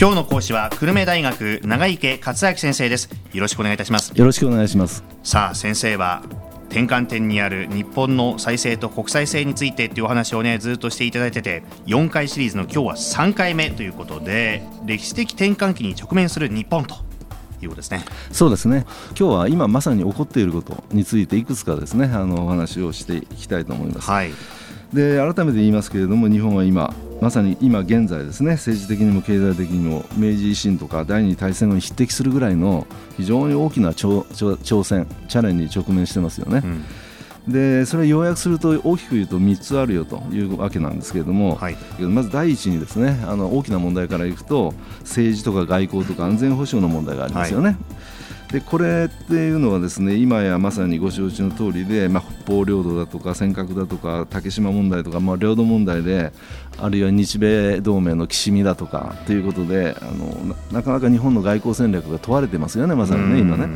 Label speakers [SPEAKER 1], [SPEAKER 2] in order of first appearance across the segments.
[SPEAKER 1] 今日の講師は久留米大学長池克明先生です。よろしくお願いいたします。
[SPEAKER 2] よろしくお願いします。
[SPEAKER 1] さあ先生は転換点にある日本の再生と国際性についてっていうお話をねずっとしていただいてて4回シリーズの今日は3回目ということで歴史的転換期に直面する日本ということですね。
[SPEAKER 2] そうですね。今日は今まさに起こっていることについていくつかですねあのお話をしていきたいと思います。
[SPEAKER 1] はい。
[SPEAKER 2] で改めて言いますけれども日本は今まさに今現在ですね政治的にも経済的にも明治維新とか第二次大戦後に匹敵するぐらいの非常に大きな挑挑戦チャレンジに直面してますよね。
[SPEAKER 1] うん
[SPEAKER 2] でそれを要約すると大きく言うと3つあるよというわけなんですけれども、
[SPEAKER 1] はい
[SPEAKER 2] まず第一にですねあの大きな問題からいくと政治とか外交とか安全保障の問題がありますよね。でこれっていうのはですね今やまさにご承知の通りで、まあ、北方領土だとか尖閣だとか竹島問題とか、まあ、領土問題であるいは日米同盟のきしみだとかということであのななかなか日本の外交戦略が問われてますよねまさにね今ね。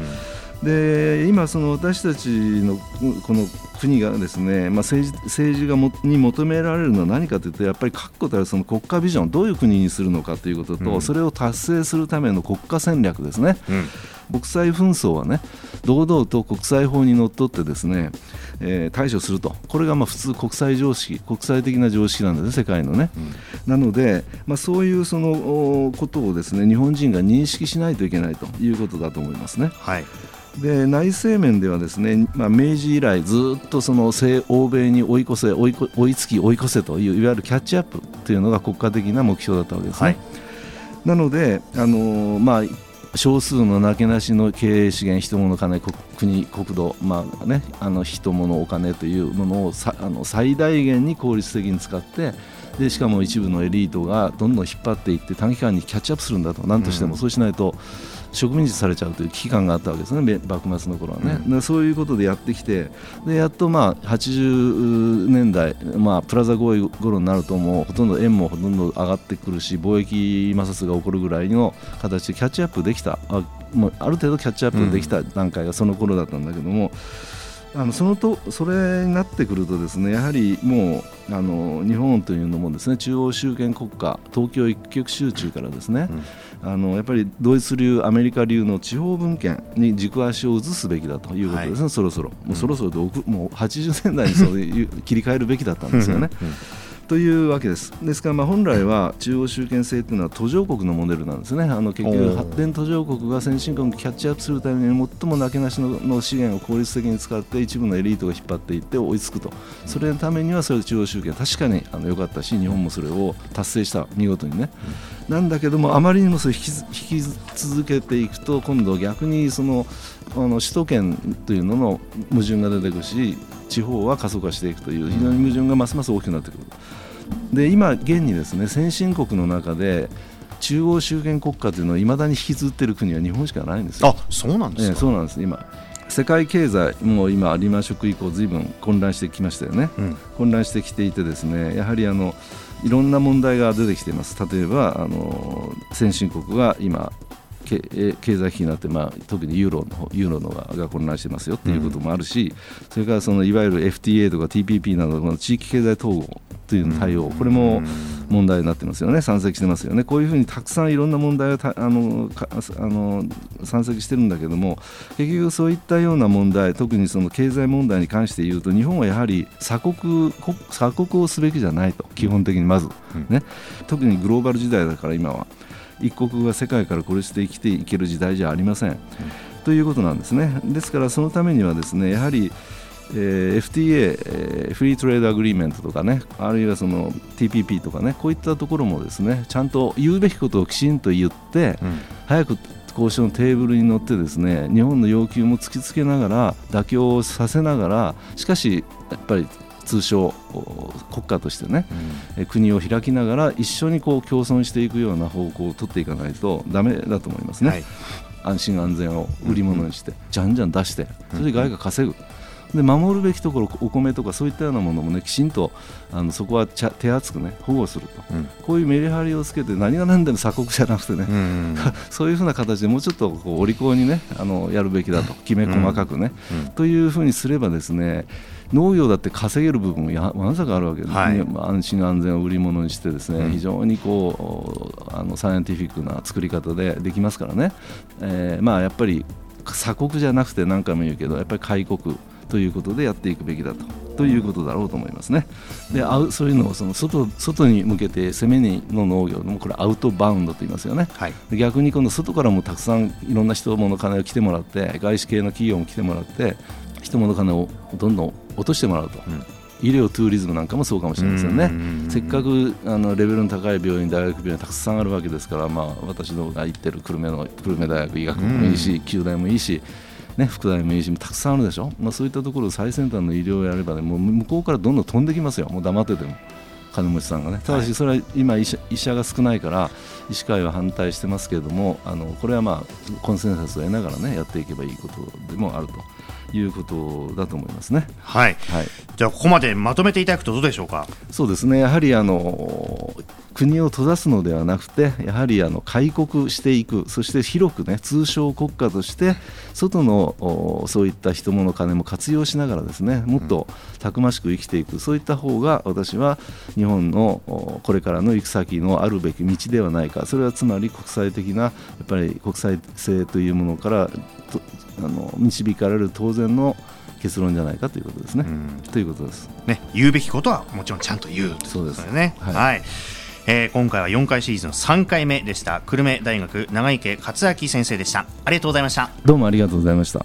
[SPEAKER 2] で今、その私たちのこの国がですね、まあ、政治政治がもに求められるのは何かというとやっぱり確固たるその国家ビジョンどういう国にするのかということと、
[SPEAKER 1] うん
[SPEAKER 2] それを達成するための国家戦略ですね。
[SPEAKER 1] うん
[SPEAKER 2] 国際紛争はね堂々と国際法にのっとってですね、えー対処するとこれがまあ普通国際常識国際的な常識なんですね世界のね。なので、まあ、そういうそのおことをですね日本人が認識しないといけないということだと思いますね。
[SPEAKER 1] はい
[SPEAKER 2] で内政面ではですね、まあ、明治以来ずっとその西欧米に追い越せ追いこ追いつき追い越せといういわゆるキャッチアップというのが国家的な目標だったわけですね。
[SPEAKER 1] はい
[SPEAKER 2] なので、あのーまあ、少数のなけなしの経営資源、人物金、国国国土、まあね、あの人物お金というものをさあの最大限に効率的に使ってでしかも一部のエリートがどんどん引っ張っていって短期間にキャッチアップするんだと。何としても、
[SPEAKER 1] うん。
[SPEAKER 2] そうしないと植民地されちゃうという危機感があったわけですねめ幕末の頃はね、
[SPEAKER 1] うん。
[SPEAKER 2] でそういうことでやってきてでやっとまあ80年代、まあ、プラザ合意頃になるともうほとんど円もほとんど上がってくるし貿易摩擦が起こるぐらいの形でキャッチアップできた。あもうある程度キャッチアップできた段階がその頃だったんだけども、あのそのとそれになってくるとですねやはりもうあの日本というのもですね中央集権国家東京一極集中からですね、あのやっぱりドイツ流アメリカ流の地方分権に軸足を移すべきだということですね、
[SPEAKER 1] はい。
[SPEAKER 2] そろそろ。もうそろそろで奥もう80年代にそういう切り替えるべきだったんですよね。というわけです。ですから、まあ、本来は中央集権制というのは途上国のモデルなんですね。あの結局、発展途上国が先進国にキャッチアップするために最もなけなしの資源を効率的に使って一部のエリートが引っ張っていって追いつくと、それのためにはそれ中央集権、確かにあの良かったし、日本もそれを達成した、見事にね。なんだけども、あまりにもそれ引き引き続けていくと、今度逆にそのあの首都圏というのの矛盾が出てくるし、地方は過疎化していくという、非常に矛盾がますます大きくなってくる。で今、現にですね先進国の中で中央集権国家というのをいまだに引きずっている国は日本しかないんですよ。
[SPEAKER 1] あそうなんです
[SPEAKER 2] ええ
[SPEAKER 1] か、
[SPEAKER 2] そうなんです今世界経済も今リーマンショック以降ずいぶん混乱してきましたよね。
[SPEAKER 1] うん
[SPEAKER 2] 混乱してきていてですねやはりあのいろんな問題が出てきています例えばあの先進国が今経済危機になって、まあ、特にユーロの方ユーロのがが混乱してますよということもあるし、それからそのいわゆる FTA とか TPP などの地域経済統合という対応、これも問題になってますよね、山積してますよね、こういうふうにたくさんいろんな問題がたあのかあの山積してるんだけども、結局そういったような問題、特にその経済問題に関して言うと、日本はやはり鎖国国鎖国をすべきじゃないと、基本的にまず、ね、特にグローバル時代だから今は、一国が世界から孤立して生きていける時代じゃありません。ということなんですね。ですからそのためにはですねやはりえー FTA、えーフリートレードアグリーメントとかね、あるいはその TPP とかね、こういったところもですね、ちゃんと言うべきことをきちんと言って、
[SPEAKER 1] うん。
[SPEAKER 2] 早く交渉のテーブルに乗ってですね、日本の要求も突きつけながら、妥協をさせながら、しかしやっぱり通称お国家としてね、えー国を開きながら一緒にこう共存していくような方向を取っていかないとダメだと思いますね。
[SPEAKER 1] はい。
[SPEAKER 2] 安心安全を売り物にして、じゃんじゃん出して、それで外貨稼ぐ、で守るべきところお米とかそういったようなものもねきちんとあのそこは手厚くね保護すると、うん、こういうメリハリをつけて何が何でも鎖国じゃなくてね、うん、そういうふうな形でもうちょっとこうお利口にねあのやるべきだと。きめ細かくね、うん、というふうにすればですね農業だって稼げる部分やまさかあるわけですね、はい、安心安全を売り物にしてですね、うん、非常にこうあのサイエンティフィックな作り方でできますからね、えー、まあやっぱり鎖国じゃなくて何回も言うけどやっぱり開国ということでやっていくべきだと。ということだろうと思いますね。でそういうのをその外外に向けて攻めにの農業もこれアウトバウンドと言いますよね、はい、逆に今度外からもたくさんいろんな人物金を来てもらって外資系の企業も来てもらって人物金をどんどん落としてもらうと。うん。医療トゥーリズムなんかもそうかもしれませんね、せっかくあのレベルの高い病院、大学病院たくさんあるわけですから、まあ、私のが行ってる久留米の久留米大学医学部もいいし、九大もいいし、ね、副大もいいし、たくさんあるでしょ、まあ、そういったところ最先端の医療をやれば、ね、もう向こうからどんどん飛んできますよ、もう黙ってても。金持ちさんがねただしそれは今医者医者が少ないから医師会は反対してますけれどもあのこれはまあコンセンサスを得ながらねやっていけばいいことでもあるということだと思いますね。
[SPEAKER 1] はい。はい、じゃあここまでまとめていただくとどうでしょうか？
[SPEAKER 2] そうですね。やはりあの国を閉ざすのではなくてやはりあの開国していくそして広くね通商国家として外のそういった人物金も活用しながらですねもっとたくましく生きていくそういった方が私は日本のこれからの行く先のあるべき道ではないかそれはつまり国際的なやっぱり国際性というものからあの導かれる当然の結論じゃないかということですね。ということです。
[SPEAKER 1] ね、言うべきことはもちろんちゃんと言う
[SPEAKER 2] そうです
[SPEAKER 1] ね。はい、はいえー、今回は4回シリーズの3回目でした。久留米大学長池克明先生でした。ありがとうございました。
[SPEAKER 2] どうもありがとうございました。